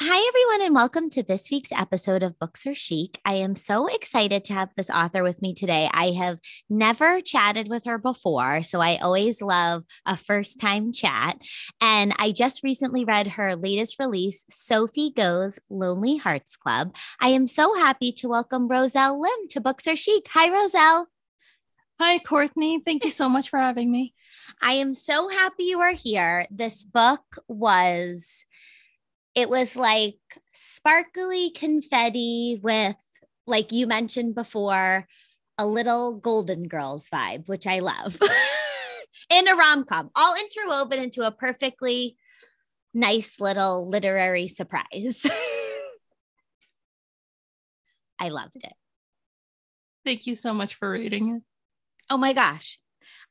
Hi, everyone, and welcome to this week's episode of Books Are Chic. I am so excited to have this author with me today. I have never chatted with her before, so I always love a first time chat. And I just recently read her latest release, Sophie Go's Lonely Hearts Club. I am so happy to welcome Roselle Lim to Books Are Chic. Hi, Roselle. Hi, Courtney. Thank you so much for having me. I am so happy you are here. This book was it was like sparkly confetti with, like you mentioned before, a little Golden Girls vibe, which I love. in a rom com, all interwoven into a perfectly nice little literary surprise. I loved it. Thank you so much for reading it. Oh my gosh.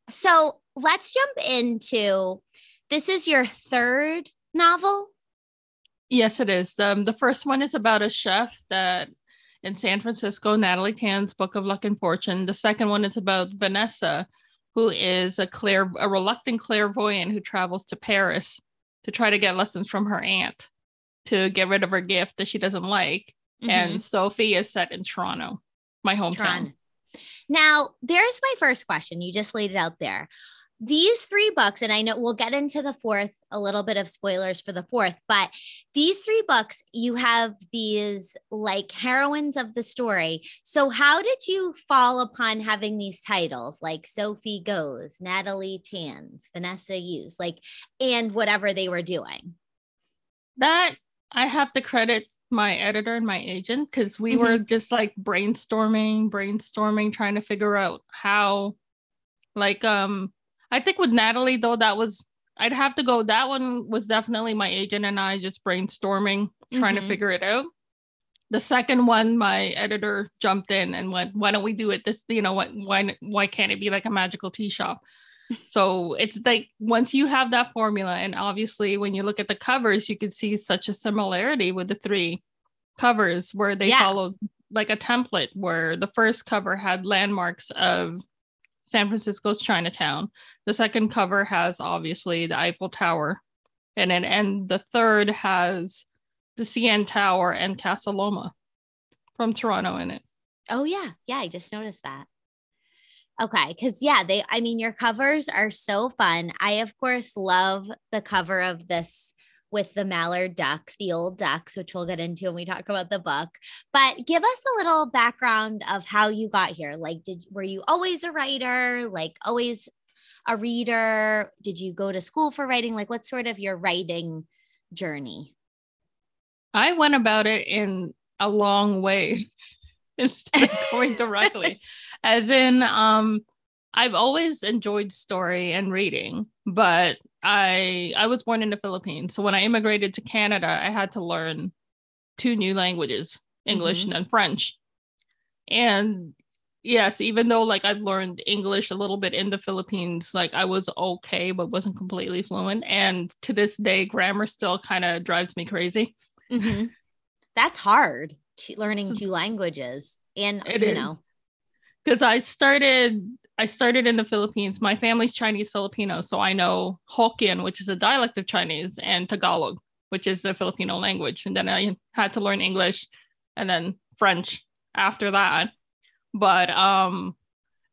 So let's jump into this is your third novel. Yes, it is. Um, the first one is about a chef that in San Francisco, Natalie Tan's Book of Luck and Fortune. The second one is about Vanessa, who is a clair a reluctant clairvoyant who travels to Paris to try to get lessons from her aunt to get rid of her gift that she doesn't like. Mm-hmm. And Sophie is set in Toronto, my hometown. Toronto. Now, there's my first question. You just laid it out there these three books, and I know we'll get into the fourth, a little bit of spoilers for the fourth, but these three books, you have these like heroines of the story. So, how did you fall upon having these titles like Sophie Go's, Natalie Tans, Vanessa Yu's, like, and whatever they were doing? That I have to credit my editor and my agent because we mm-hmm. were just like brainstorming, brainstorming, trying to figure out how, like, um, I think with Natalie though, that was I'd have to go. That one was definitely my agent and I just brainstorming, trying mm-hmm. to figure it out. The second one, my editor jumped in and went, "Why don't we do it this? You know, what? Why? Why can't it be like a magical tea shop?" so it's like once you have that formula, and obviously when you look at the covers, you can see such a similarity with the three covers where they yeah. followed like a template where the first cover had landmarks of San Francisco's Chinatown. The second cover has obviously the Eiffel Tower, and then and the third has the CN Tower and Casa Loma from Toronto in it. Oh yeah, yeah, I just noticed that. Okay, because yeah, they I mean your covers are so fun. I of course love the cover of this with the mallard ducks, the old ducks, which we'll get into when we talk about the book. But give us a little background of how you got here. Like, did were you always a writer? Like, always a reader? Did you go to school for writing? Like, what's sort of your writing journey? I went about it in a long way instead of going directly, as in, um, I've always enjoyed story and reading, but I I was born in the Philippines. So when I immigrated to Canada, I had to learn two new languages, English mm-hmm. and French. And yes, even though like I've learned English a little bit in the Philippines, like I was okay, but wasn't completely fluent. And to this day, grammar still kind of drives me crazy. Mm-hmm. That's hard, learning two languages. And, you is. know, because I started I started in the Philippines. My family's Chinese Filipino, so I know Hokkien, which is a dialect of Chinese, and Tagalog, which is the Filipino language. And then I had to learn English and then French after that. But um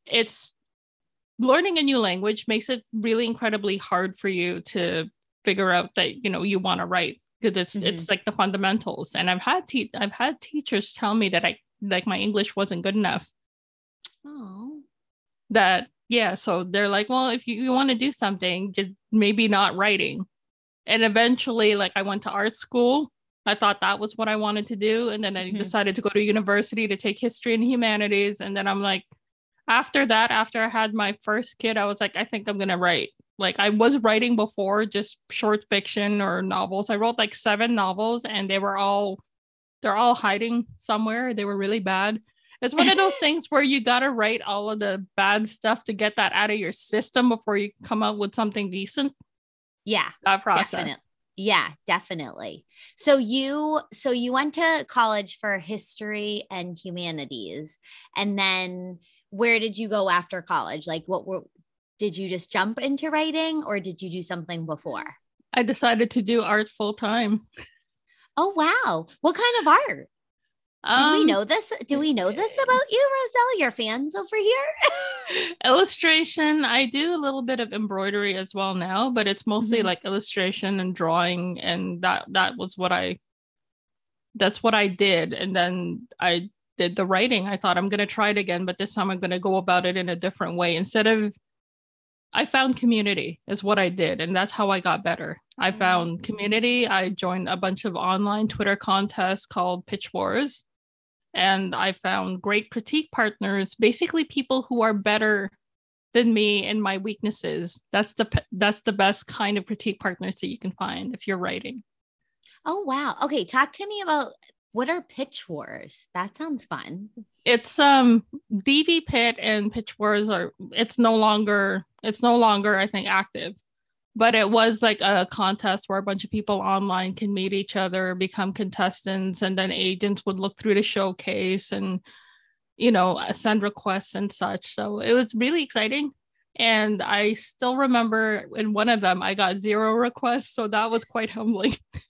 it's learning a new language makes it really incredibly hard for you to figure out that you know you want to write because it's mm-hmm. it's like the fundamentals and i've had te- i've had teachers tell me that i like my english wasn't good enough oh that yeah so they're like well if you, you want to do something just maybe not writing. And eventually like i went to art school. I thought that was what i wanted to do and then i mm-hmm. decided to go to university to take history and humanities and then i'm like after that after i had my first kid i was like i think i'm going to write. Like i was writing before just short fiction or novels. I wrote like seven novels and they were all they're all hiding somewhere. They were really bad it's one of those things where you got to write all of the bad stuff to get that out of your system before you come up with something decent. Yeah. That process. Definitely. Yeah, definitely. So you so you went to college for history and humanities and then where did you go after college? Like what were did you just jump into writing or did you do something before? I decided to do art full time. Oh wow. What kind of art? Do um, we know this? Do we know this about you, Roselle? Your fans over here? illustration. I do a little bit of embroidery as well now, but it's mostly mm-hmm. like illustration and drawing, and that that was what I. That's what I did, and then I did the writing. I thought I'm gonna try it again, but this time I'm gonna go about it in a different way. Instead of, I found community is what I did, and that's how I got better. I found community. I joined a bunch of online Twitter contests called Pitch Wars and I found great critique partners, basically people who are better than me in my weaknesses. That's the that's the best kind of critique partners that you can find if you're writing. Oh wow. Okay, talk to me about what are pitch wars? That sounds fun. It's um DV Pit and Pitch Wars are it's no longer it's no longer I think active but it was like a contest where a bunch of people online can meet each other become contestants and then agents would look through the showcase and you know uh, send requests and such. So it was really exciting. And i still remember in one of them i got zero requests so that was quite humbling.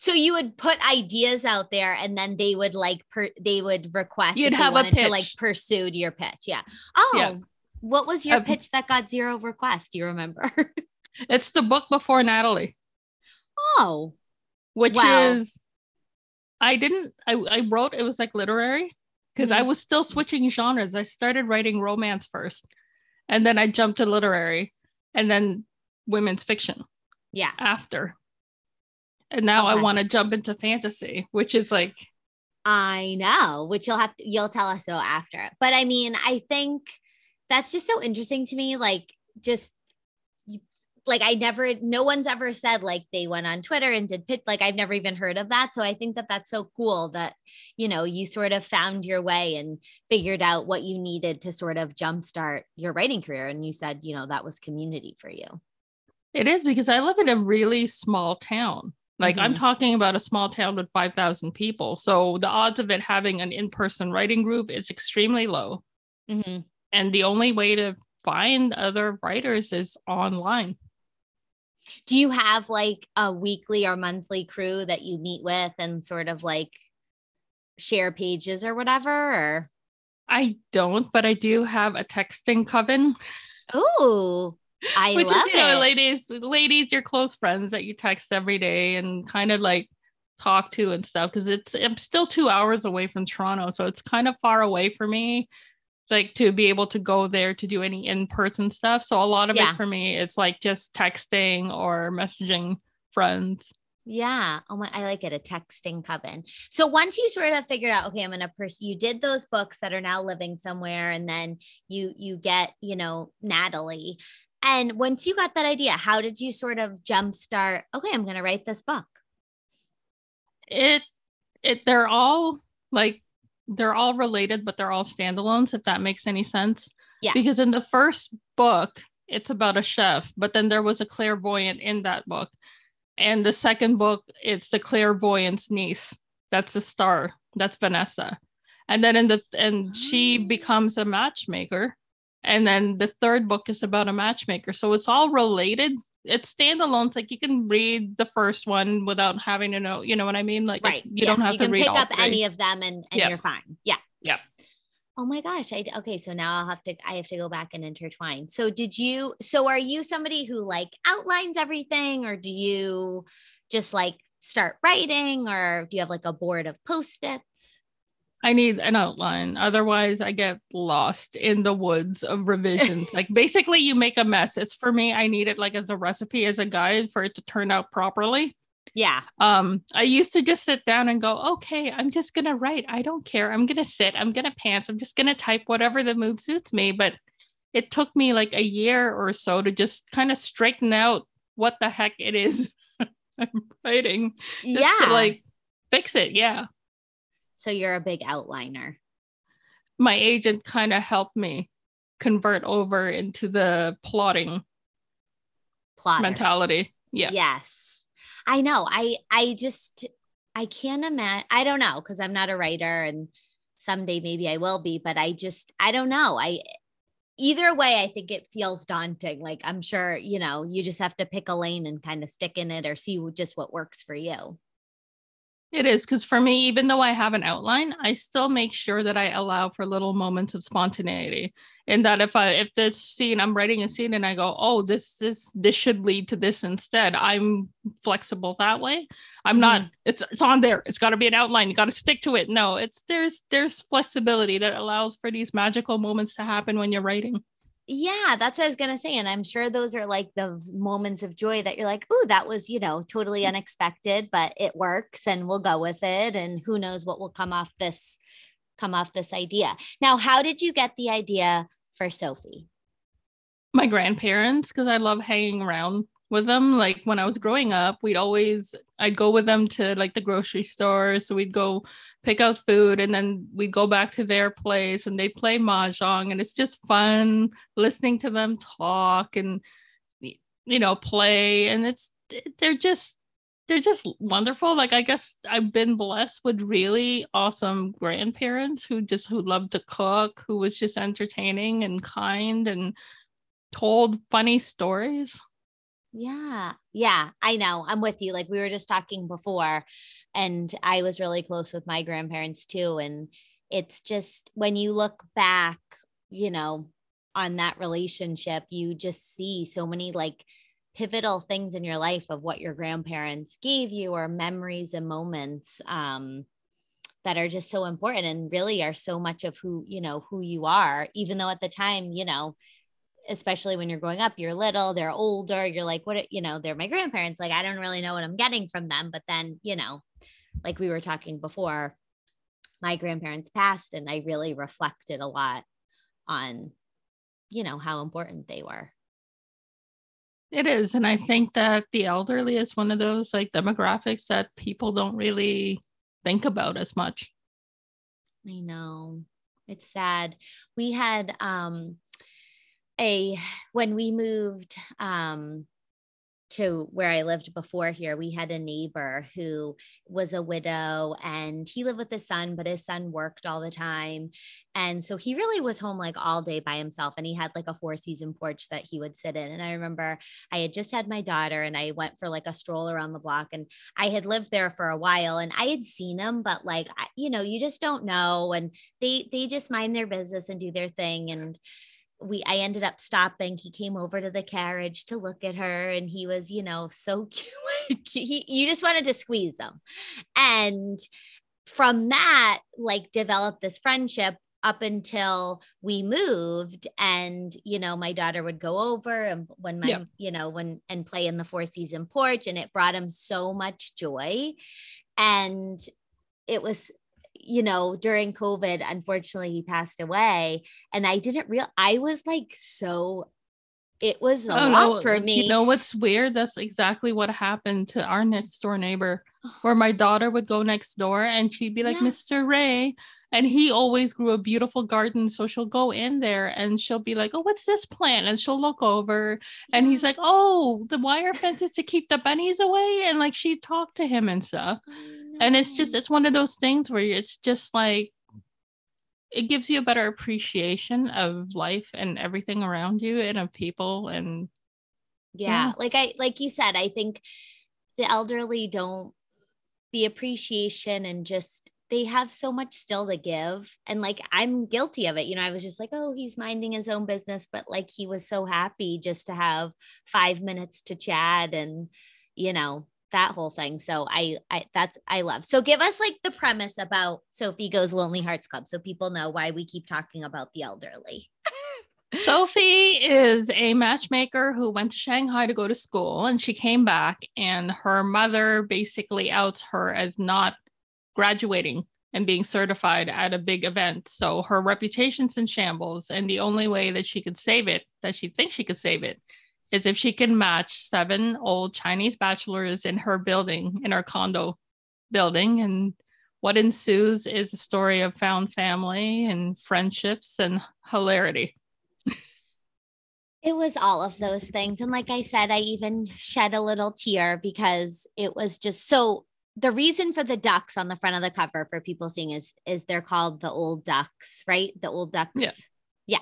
So you would put ideas out there and then they would like per- they would request you'd have a pitch. to like pursue your pitch. Yeah. Oh yeah. What was your pitch that got zero requests? Do you remember? it's the book before Natalie. Oh. Which wow. is I didn't I, I wrote it was like literary because mm-hmm. I was still switching genres. I started writing romance first and then I jumped to literary and then women's fiction. Yeah. After. And now okay. I want to jump into fantasy, which is like I know, which you'll have to you'll tell us so after. But I mean, I think that's just so interesting to me. Like, just like I never, no one's ever said like they went on Twitter and did pitch. Like I've never even heard of that. So I think that that's so cool that, you know, you sort of found your way and figured out what you needed to sort of jumpstart your writing career. And you said, you know, that was community for you. It is because I live in a really small town. Like mm-hmm. I'm talking about a small town with 5,000 people. So the odds of it having an in person writing group is extremely low. Mm-hmm and the only way to find other writers is online. Do you have like a weekly or monthly crew that you meet with and sort of like share pages or whatever or? I don't but i do have a texting coven. Oh i Which love is, you it. know ladies ladies your close friends that you text every day and kind of like talk to and stuff because it's i'm still two hours away from toronto so it's kind of far away for me like to be able to go there to do any in-person stuff. So a lot of yeah. it for me it's like just texting or messaging friends. Yeah. Oh my, I like it. A texting coven. So once you sort of figured out, okay, I'm gonna pursue you did those books that are now living somewhere, and then you you get, you know, Natalie. And once you got that idea, how did you sort of jumpstart? Okay, I'm gonna write this book. It it they're all like they're all related, but they're all standalones, if that makes any sense. Yeah. Because in the first book, it's about a chef, but then there was a clairvoyant in that book. And the second book, it's the clairvoyant's niece. That's the star. That's Vanessa. And then in the and she ah. becomes a matchmaker. And then the third book is about a matchmaker. So it's all related, it's standalone. It's like you can read the first one without having to know, you know what I mean? Like right. you yeah. don't have you to read. pick up three. any of them and, and yep. you're fine. Yeah. Yeah. Oh my gosh. I okay. So now I'll have to I have to go back and intertwine. So did you so are you somebody who like outlines everything or do you just like start writing or do you have like a board of post-its? I need an outline. Otherwise, I get lost in the woods of revisions. like basically, you make a mess. It's for me. I need it like as a recipe, as a guide for it to turn out properly. Yeah. Um, I used to just sit down and go, okay, I'm just gonna write. I don't care. I'm gonna sit. I'm gonna pants. I'm just gonna type whatever the mood suits me. But it took me like a year or so to just kind of straighten out what the heck it is I'm writing. yeah. To, like fix it. Yeah. So you're a big outliner. My agent kind of helped me convert over into the plotting Plotter. mentality. Yeah. Yes. I know. I I just I can't imagine. I don't know because I'm not a writer and someday maybe I will be, but I just I don't know. I either way, I think it feels daunting. Like I'm sure, you know, you just have to pick a lane and kind of stick in it or see just what works for you. It is because for me, even though I have an outline, I still make sure that I allow for little moments of spontaneity. And that if I if this scene, I'm writing a scene and I go, oh, this is this should lead to this instead. I'm flexible that way. I'm mm-hmm. not, it's it's on there. It's gotta be an outline. You gotta stick to it. No, it's there's there's flexibility that allows for these magical moments to happen when you're writing yeah, that's what I was gonna say. And I'm sure those are like the moments of joy that you're like, oh, that was, you know, totally mm. unexpected, but it works and we'll go with it. And who knows what will come off this come off this idea. Now, how did you get the idea for Sophie? My grandparents, because I love hanging around with them. Like when I was growing up, we'd always I'd go with them to like the grocery store. So we'd go pick out food and then we'd go back to their place and they'd play mahjong and it's just fun listening to them talk and you know play and it's they're just they're just wonderful like i guess i've been blessed with really awesome grandparents who just who loved to cook who was just entertaining and kind and told funny stories yeah. Yeah. I know. I'm with you. Like we were just talking before, and I was really close with my grandparents too. And it's just when you look back, you know, on that relationship, you just see so many like pivotal things in your life of what your grandparents gave you or memories and moments um, that are just so important and really are so much of who, you know, who you are, even though at the time, you know, especially when you're growing up, you're little, they're older, you're like, what, you know, they're my grandparents. Like, I don't really know what I'm getting from them. But then, you know, like we were talking before, my grandparents passed and I really reflected a lot on, you know, how important they were. It is. And I think that the elderly is one of those like demographics that people don't really think about as much. I know. It's sad. We had um a when we moved um to where I lived before here, we had a neighbor who was a widow and he lived with his son, but his son worked all the time. And so he really was home like all day by himself. And he had like a four season porch that he would sit in. And I remember I had just had my daughter and I went for like a stroll around the block and I had lived there for a while and I had seen him, but like, you know, you just don't know. And they, they just mind their business and do their thing. And, we I ended up stopping. He came over to the carriage to look at her, and he was, you know, so cute. he, you just wanted to squeeze him, and from that, like, developed this friendship up until we moved and you know my daughter would go over and when my yeah. you know when and play in the four season porch and it brought him so much joy and it was you know, during COVID, unfortunately, he passed away. And I didn't real I was like so it was a oh, lot for me. You know what's weird? That's exactly what happened to our next door neighbor, where my daughter would go next door and she'd be like, yeah. Mr. Ray. And he always grew a beautiful garden. So she'll go in there and she'll be like, Oh, what's this plant? And she'll look over and he's like, Oh, the wire fence is to keep the bunnies away. And like she talked to him and stuff. Oh, and it's just it's one of those things where it's just like it gives you a better appreciation of life and everything around you and of people and yeah, yeah. like i like you said i think the elderly don't the appreciation and just they have so much still to give and like i'm guilty of it you know i was just like oh he's minding his own business but like he was so happy just to have five minutes to chat and you know that whole thing. So I, I that's I love. So give us like the premise about Sophie Go's Lonely Hearts Club so people know why we keep talking about the elderly. Sophie is a matchmaker who went to Shanghai to go to school and she came back and her mother basically outs her as not graduating and being certified at a big event. So her reputation's in shambles and the only way that she could save it, that she thinks she could save it, is if she can match seven old Chinese bachelors in her building, in her condo building. And what ensues is a story of found family and friendships and hilarity. It was all of those things. And like I said, I even shed a little tear because it was just so the reason for the ducks on the front of the cover for people seeing is is they're called the old ducks, right? The old ducks. Yeah. Yeah.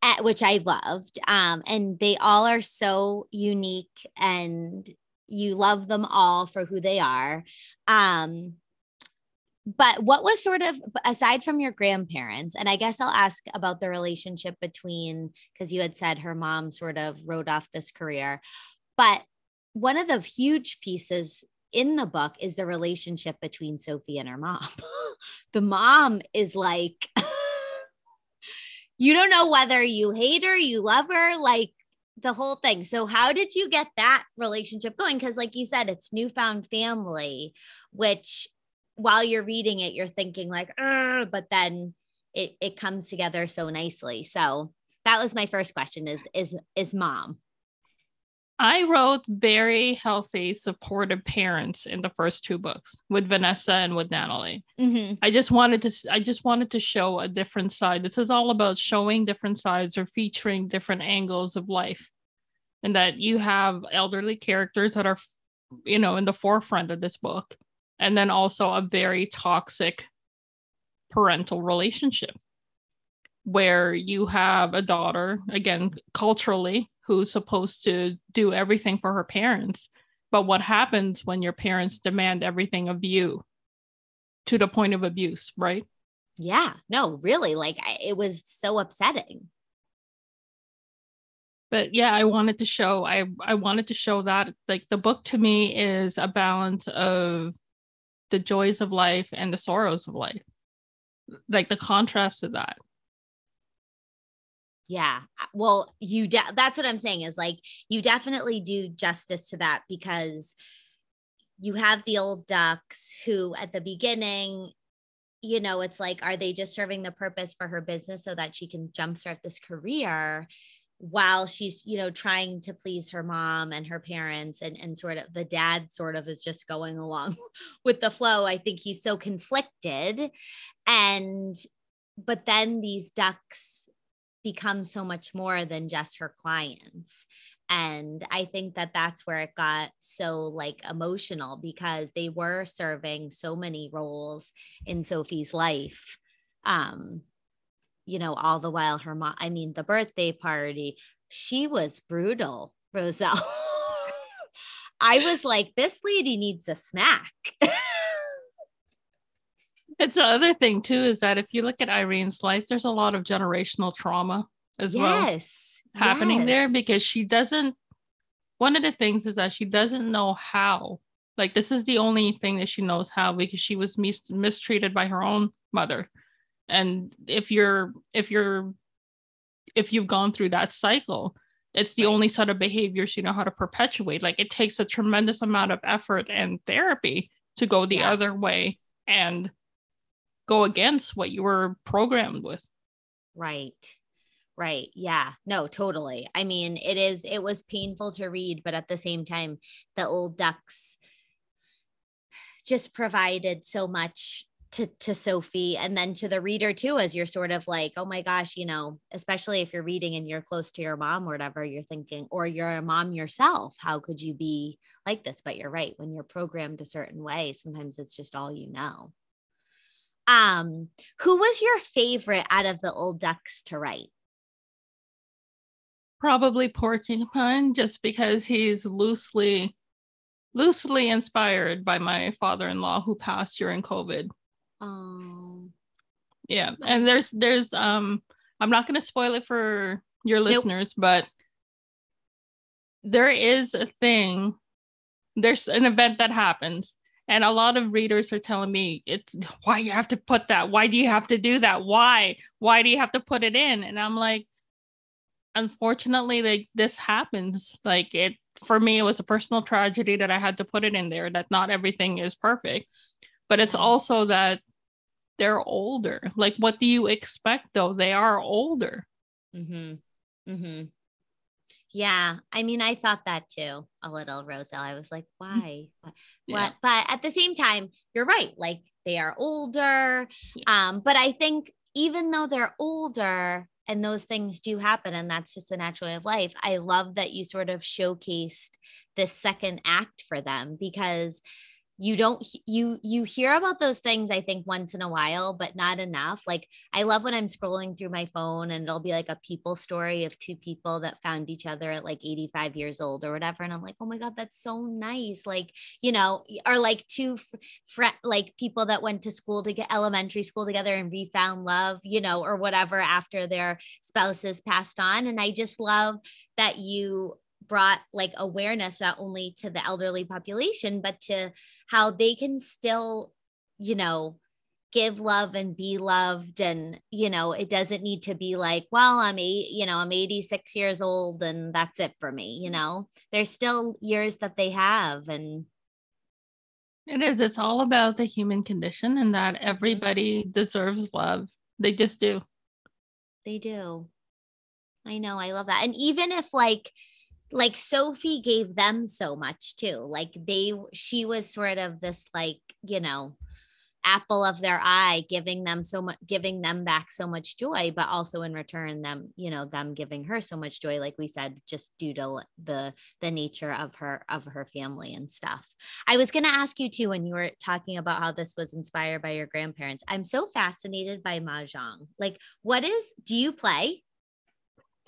At, which I loved. Um, and they all are so unique and you love them all for who they are. Um, but what was sort of aside from your grandparents and i guess i'll ask about the relationship between because you had said her mom sort of wrote off this career but one of the huge pieces in the book is the relationship between sophie and her mom the mom is like you don't know whether you hate her you love her like the whole thing. So how did you get that relationship going? Because like you said, it's newfound family, which while you're reading it, you're thinking like, but then it it comes together so nicely. So that was my first question: is is is mom? I wrote very healthy, supportive parents in the first two books with Vanessa and with Natalie. Mm-hmm. I just wanted to, I just wanted to show a different side. This is all about showing different sides or featuring different angles of life, and that you have elderly characters that are, you know, in the forefront of this book, and then also a very toxic parental relationship where you have a daughter again culturally who's supposed to do everything for her parents. But what happens when your parents demand everything of you to the point of abuse, right? Yeah, no, really. Like it was so upsetting. But yeah, I wanted to show I I wanted to show that like the book to me is a balance of the joys of life and the sorrows of life. Like the contrast of that yeah. Uh, well, you de- that's what I'm saying is like you definitely do justice to that because you have the old ducks who at the beginning you know it's like are they just serving the purpose for her business so that she can jumpstart this career while she's you know trying to please her mom and her parents and and sort of the dad sort of is just going along with the flow i think he's so conflicted and but then these ducks become so much more than just her clients. And i think that that's where it got so like emotional because they were serving so many roles in sophie's life um you know all the while her mom i mean the birthday party she was brutal roselle. I was like this lady needs a smack It's the other thing too is that if you look at Irene's life, there's a lot of generational trauma as yes. well happening yes. there because she doesn't. One of the things is that she doesn't know how. Like this is the only thing that she knows how because she was mis- mistreated by her own mother, and if you're if you're if you've gone through that cycle, it's the right. only set of behaviors you know how to perpetuate. Like it takes a tremendous amount of effort and therapy to go the yeah. other way and go against what you were programmed with. Right. Right. Yeah. No, totally. I mean, it is, it was painful to read, but at the same time, the old ducks just provided so much to to Sophie and then to the reader too as you're sort of like oh my gosh you know especially if you're reading and you're close to your mom or whatever you're thinking or you're a mom yourself how could you be like this but you're right when you're programmed a certain way sometimes it's just all you know um, who was your favorite out of the old ducks to write? Probably Porcupine, just because he's loosely loosely inspired by my father-in-law who passed during COVID. Oh. Yeah. And there's there's um I'm not gonna spoil it for your listeners, nope. but there is a thing, there's an event that happens and a lot of readers are telling me it's why you have to put that? Why do you have to do that? Why? Why do you have to put it in? And i'm like unfortunately like this happens. Like it for me it was a personal tragedy that i had to put it in there that not everything is perfect. But it's also that they're older. Like what do you expect though? They are older. Mm-hmm. Mm-hmm. Yeah. I mean, I thought that too a little, Roselle. I was like, mm. why? What? Yeah. But at the same time, you're right. Like they are older. Yeah. Um, but I think even though they're older and those things do happen, and that's just the natural way of life, I love that you sort of showcased this second act for them because you don't you you hear about those things i think once in a while but not enough. Like i love when i'm scrolling through my phone and it'll be like a people story of two people that found each other at like 85 years old or whatever and i'm like oh my god that's so nice. Like you know or like two fr- like people that went to school to get elementary school together and refound love you know or whatever after their spouses passed on and i just love that you brought like awareness not only to the elderly population but to how they can still you know give love and be loved. And you know it doesn't need to be like well i'm eight you know i'm 86 years old and that's it for me you know? There's still years that they have and it is. It's all about the human condition and that mm-hmm. everybody deserves love. They just do. They do. I know. I love that. And even if like like Sophie gave them so much too. Like they, she was sort of this like, you know, apple of their eye, giving them so much, giving them back so much joy, but also in return, them, you know, them giving her so much joy, like we said, just due to the the nature of her of her family and stuff. I was gonna ask you too when you were talking about how this was inspired by your grandparents. I'm so fascinated by mahjong. Like, what is? Do you play?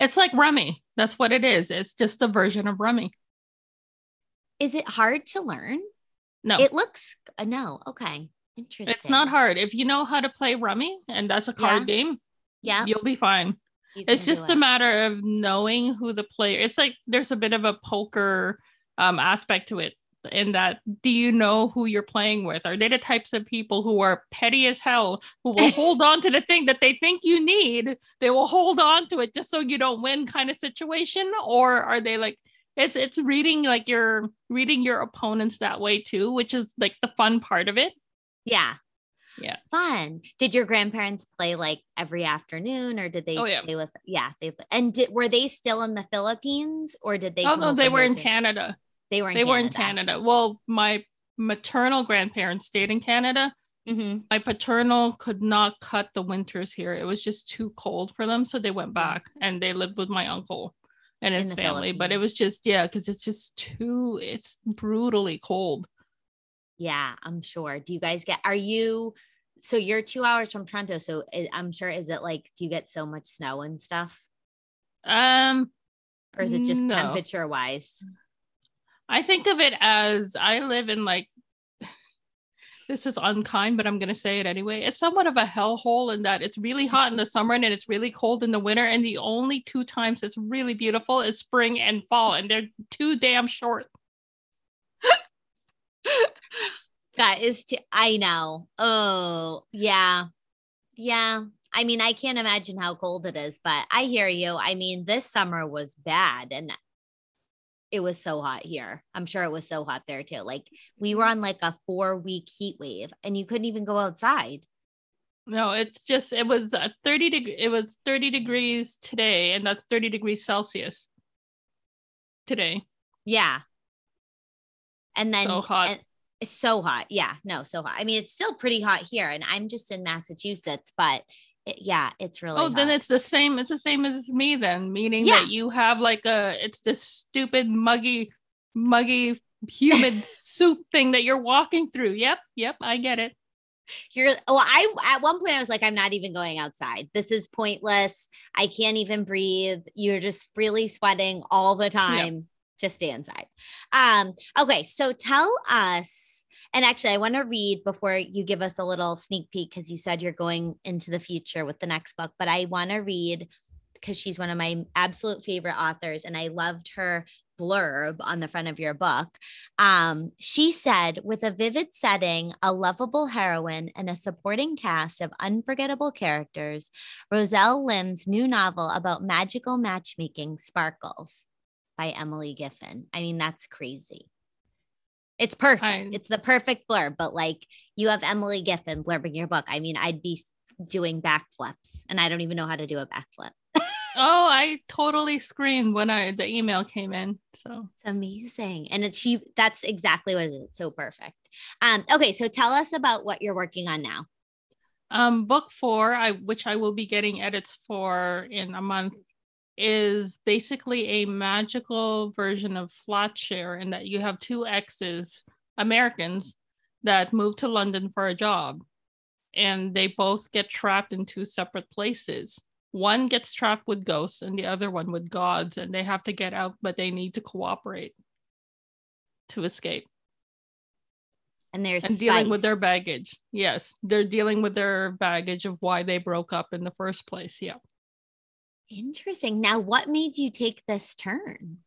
It's like rummy. That's what it is. It's just a version of rummy. Is it hard to learn? No. It looks uh, no. Okay. Interesting. It's not hard. If you know how to play rummy and that's a card yeah. game, yeah, you'll be fine. You it's just it. a matter of knowing who the player. It's like there's a bit of a poker um aspect to it in that do you know who you're playing with? Are they the types of people who are petty as hell who will hold on to the thing that they think you need? They will hold on to it just so you don't win kind of situation? Or are they like it's it's reading like you're reading your opponents that way too which is like the fun part of it? Yeah. Yeah. Fun. Did your grandparents play like every afternoon or did they oh, yeah. play with yeah they and did, were they still in the philippines or did they oh no they were in canada they were in they Canada. were in Canada. Well, my maternal grandparents stayed in Canada. Mm-hmm. My paternal could not cut the winters here. It was just too cold for them, so they went back and they lived with my uncle and his family. But it was just yeah, because it's just too. It's brutally cold. Yeah, I'm sure. Do you guys get? Are you? So you're two hours from Toronto. So I'm sure. Is it like? Do you get so much snow and stuff? Um, or is it just no. temperature wise? I think of it as I live in like this is unkind, but I'm gonna say it anyway. It's somewhat of a hellhole in that it's really hot in the summer and it's really cold in the winter. And the only two times it's really beautiful is spring and fall, and they're too damn short. that is too, I know. Oh, yeah. Yeah. I mean, I can't imagine how cold it is, but I hear you. I mean, this summer was bad. And it was so hot here. I'm sure it was so hot there too. Like we were mm-hmm. on like a four week heat wave and you couldn't even go outside. No, it's just it was uh, 30 degree it was 30 degrees today and that's 30 degrees Celsius today. Yeah. And then so hot. it's so hot. Yeah, no, so hot. I mean, it's still pretty hot here and I'm just in Massachusetts, but it, yeah, it's really. Oh, hot. then it's the same. It's the same as me then, meaning yeah. that you have like a. It's this stupid muggy, muggy humid soup thing that you're walking through. Yep, yep, I get it. You're well, I at one point I was like, I'm not even going outside. This is pointless. I can't even breathe. You're just freely sweating all the time. Yep. Just stay inside. Um, okay, so tell us and actually, I want to read before you give us a little sneak peek because you said you're going into the future with the next book, but I want to read because she's one of my absolute favorite authors and I loved her blurb on the front of your book. Um, she said, with a vivid setting, a lovable heroine, and a supporting cast of unforgettable characters, Roselle Lim's new novel about magical matchmaking sparkles by Emily Giffin. I mean, that's crazy. It's perfect. I, it's the perfect blurb. But like you have Emily Giffin blurbing your book. I mean, I'd be doing backflips, and I don't even know how to do a backflip. oh, I totally screamed when I the email came in. So it's amazing, and it's she. That's exactly what it is. It's so perfect. Um. Okay, so tell us about what you're working on now. Um, book four, I which I will be getting edits for in a month is basically a magical version of Flatshare in that you have two exes, Americans, that move to London for a job and they both get trapped in two separate places. One gets trapped with ghosts and the other one with gods, and they have to get out, but they need to cooperate to escape. And there's and dealing with their baggage. Yes, they're dealing with their baggage of why they broke up in the first place. Yeah. Interesting. Now, what made you take this turn?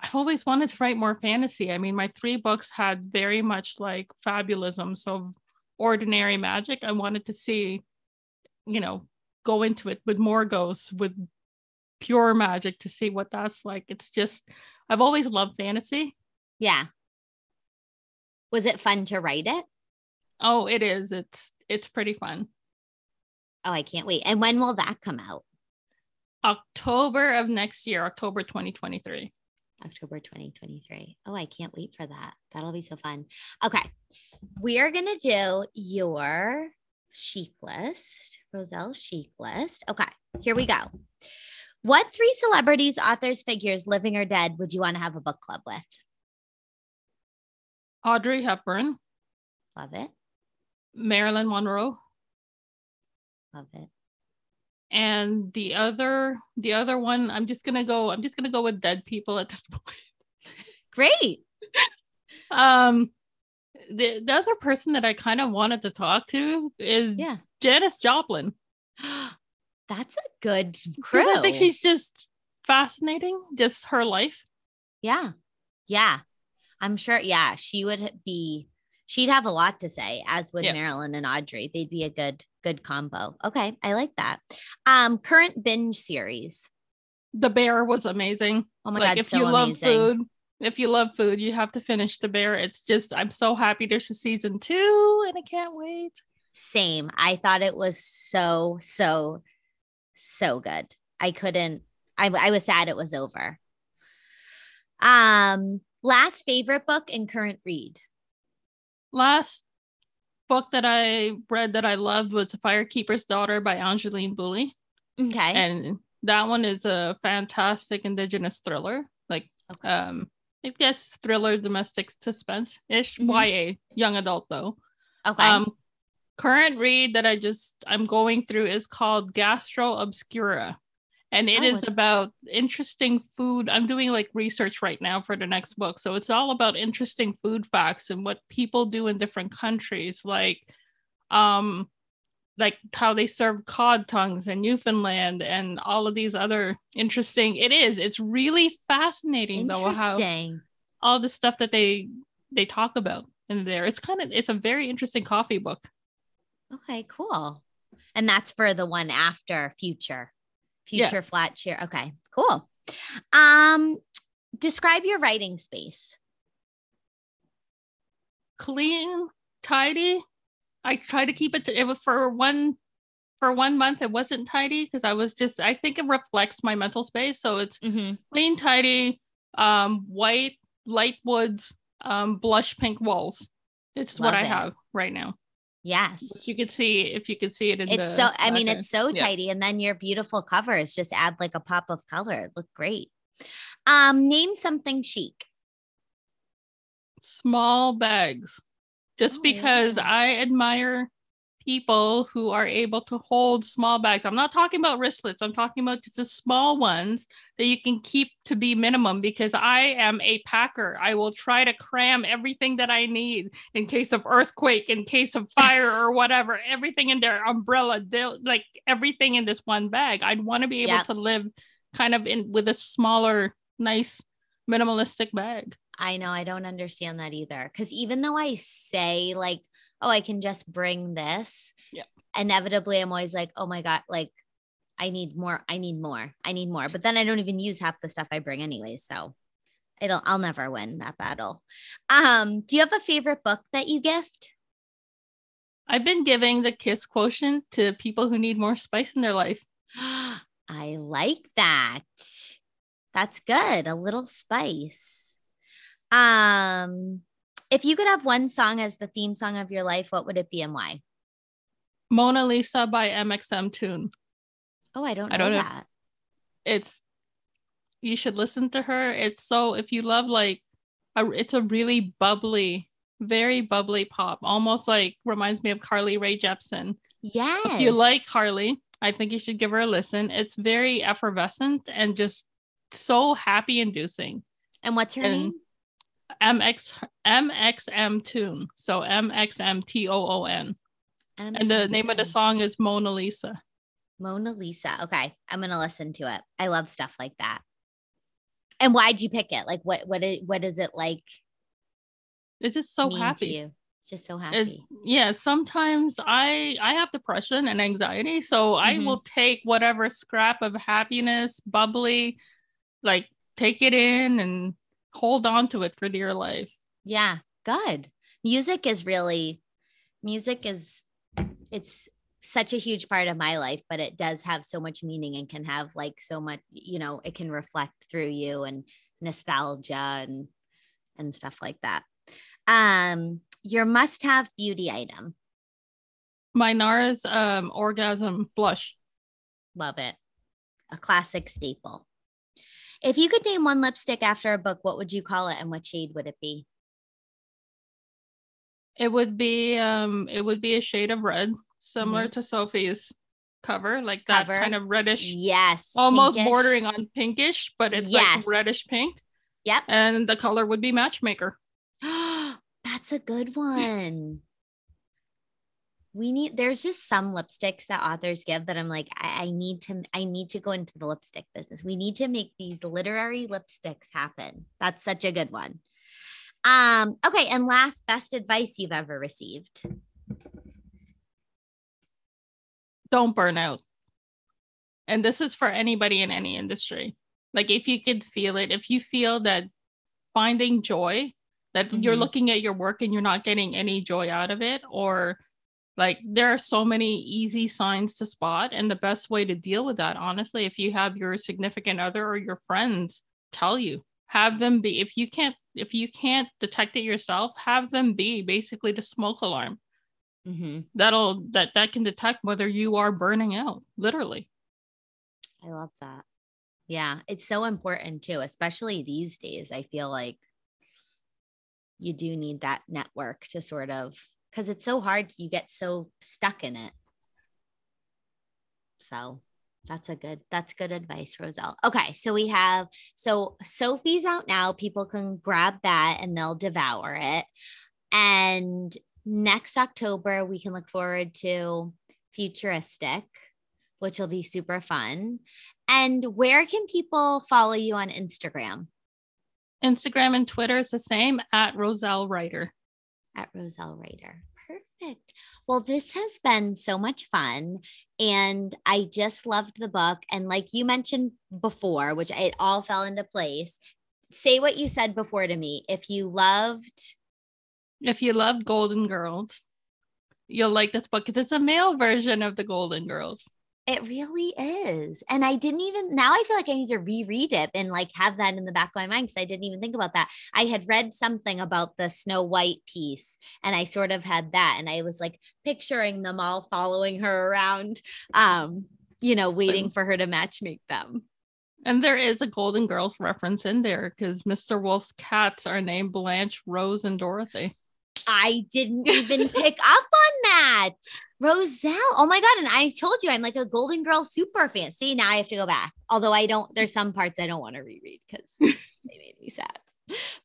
I've always wanted to write more fantasy. I mean, my three books had very much like fabulism, so ordinary magic. I wanted to see, you know, go into it with more ghosts, with pure magic to see what that's like. It's just, I've always loved fantasy. Yeah. Was it fun to write it? Oh, it is. It's it's pretty fun. Oh, I can't wait. And when will that come out? October of next year, October 2023. October 2023. Oh, I can't wait for that. That'll be so fun. Okay. We are going to do your chic list, Roselle's chic list. Okay. Here we go. What three celebrities, authors, figures, living or dead, would you want to have a book club with? Audrey Hepburn. Love it. Marilyn Monroe. Love it and the other the other one i'm just gonna go i'm just gonna go with dead people at this point. Great. Um the, the other person that i kind of wanted to talk to is yeah. Janis joplin. That's a good crew i think she's just fascinating just her life? Yeah. Yeah. I'm sure yeah she would be she'd have a lot to say, as would Marilyn and Audrey. They'd be a good, good combo. Okay, I like that. Um, current binge series. The Bear was amazing. Oh my like, god, if so you amazing. love food, if you love food, you have to finish The Bear. It's just I'm so happy there's a season two, and I can't wait. Same. I thought it was so, so, so good. I couldn't. I, I was sad it was over. Um, last favorite book and current read last book that I read that I loved was Firekeeper's Daughter by Angeline Boulley. Okay. And that one is a fantastic indigenous thriller. Like okay. um I guess thriller domestic suspense ish mm-hmm. YA young adult though. Okay. Um current read that I just I'm going through is called Gastro Obscura and it oh, is about interesting food. I'm doing like research right now for the next book. So it's all about interesting food facts and what people do in different countries like um like how they serve cod tongues in newfoundland and all of these other interesting it is it's really fascinating though how all the stuff that they they talk about in there. It's kind of it's a very interesting coffee book. Okay cool. And that's for the one after future future yes. flat chair. Okay, cool. Um, describe your writing space. Clean, tidy. I try to keep it to it was for one for one month it wasn't tidy because I was just I think it reflects my mental space. So it's mm-hmm. clean, tidy, um, white, light woods, um, blush pink walls. It's Love what I have right now. Yes. You could see if you could see it in it's so I mean it's so yeah. tidy and then your beautiful covers just add like a pop of color. It look great. Um name something chic. Small bags. Just oh, because yeah. I admire people who are able to hold small bags. I'm not talking about wristlets. I'm talking about just the small ones that you can keep to be minimum because I am a packer. I will try to cram everything that I need in case of earthquake, in case of fire or whatever, everything in their umbrella, like everything in this one bag. I'd want to be able to live kind of in with a smaller, nice, minimalistic bag. I know I don't understand that either. Cause even though I say like, oh, I can just bring this. Yeah. Inevitably, I'm always like, oh my God, like I need more. I need more. I need more. But then I don't even use half the stuff I bring anyway. So it'll I'll never win that battle. Um, do you have a favorite book that you gift? I've been giving the kiss quotient to people who need more spice in their life. I like that. That's good. A little spice. Um if you could have one song as the theme song of your life, what would it be and why? Mona Lisa by MXMtoon. Oh, I don't know I don't that. Know it's you should listen to her. It's so if you love like a, it's a really bubbly, very bubbly pop, almost like reminds me of Carly Rae Jepsen. Yes. If you like Carly, I think you should give her a listen. It's very effervescent and just so happy inducing. And what's her And name? MX MXMtoon. So MXM T O O N. And the name of the song is Mona Lisa. Mona Lisa. Okay, I'm gonna listen to it. I love stuff like that. And why'd you pick it? Like, what what is, what is it like? It's just so happy. It's just so It's, happy. yeah, sometimes I I have depression and anxiety, so I Mhm. will take whatever scrap of happiness, bubbly, like take it in and hold on to it for dear life. Yeah, good. Music is really music is it's such a huge part of my life, but it does have so much meaning and can have like so much, you know, it can reflect through you and nostalgia and and stuff like that. Um, your must-have beauty item. My NARS um orgasm blush. Love it. A classic staple. If you could name one lipstick after a book, what would you call it and what shade would it be? It would be um it would be a shade of red, similar Mhm. to Sophie's cover, like that Cover. kind of reddish, Yes. almost pinkish. bordering on pinkish, but it's Yes. like reddish pink. Yep. And the color would be matchmaker. That's a good one. We need there's just some lipsticks that authors give that I'm like, I, I need to I need to go into the lipstick business. We need to make these literary lipsticks happen. That's such a good one. Um, okay, and last best advice you've ever received. don't burn out. And this is for anybody in any industry. Like if you could feel it, if you feel that finding joy, that you're Mhm. looking at your work and you're not getting any joy out of it, or like there are so many easy signs to spot. And the best way to deal with that, honestly, if you have your significant other or your friends tell you, have them be if you can't if you can't detect it yourself, have them be basically the smoke alarm Mm-hmm. that'll that that can detect whether you are burning out literally I love that. Yeah, it's so important too, especially these days. I feel like you do need that network to sort of because it's so hard. You get so stuck in it. So that's a good that's good advice, Roselle. Okay, so we have so Sophie's out now. People can grab that and they'll devour it. And next October, we can look forward to futuristic, which will be super fun. And where can people follow you on Instagram? instagram and twitter is the same at roselle writer At Roselle Writer. Perfect. Well, this has been so much fun. And I just loved the book. And like you mentioned before, which it all fell into place, say what you said before to me. If you loved, if you love golden girls you'll like this book because it's a male version of the golden girls it really is. And I didn't even, now I feel like I need to reread it and like have that in the back of my mind because I didn't even think about that. I had read something about the Snow White piece and I sort of had that. And I was like picturing them all following her around, um, you know, waiting for her to matchmake them. and there is a golden girls reference in there because mr wolf's cats are named blanche rose and dorothy I didn't even pick up on that. Roselle. Oh my God. And I told you I'm like a Golden Girl super fan. See, now I have to go back. Although I don't, there's some parts I don't want to reread because they made me sad.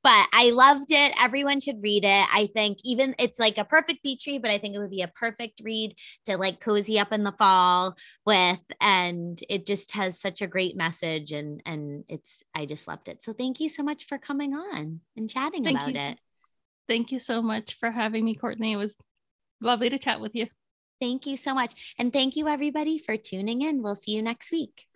But I loved it. Everyone should read it. I think even it's like a perfect beach read, but I think it would be a perfect read to like cozy up in the fall with. And it just has such a great message. And and it's I just loved it. So thank you so much for coming on and chatting Thank about you. it. Thank you so much for having me courtney it was lovely to chat with you Thank you so much. And thank you, everybody, for tuning in. We'll see you next week.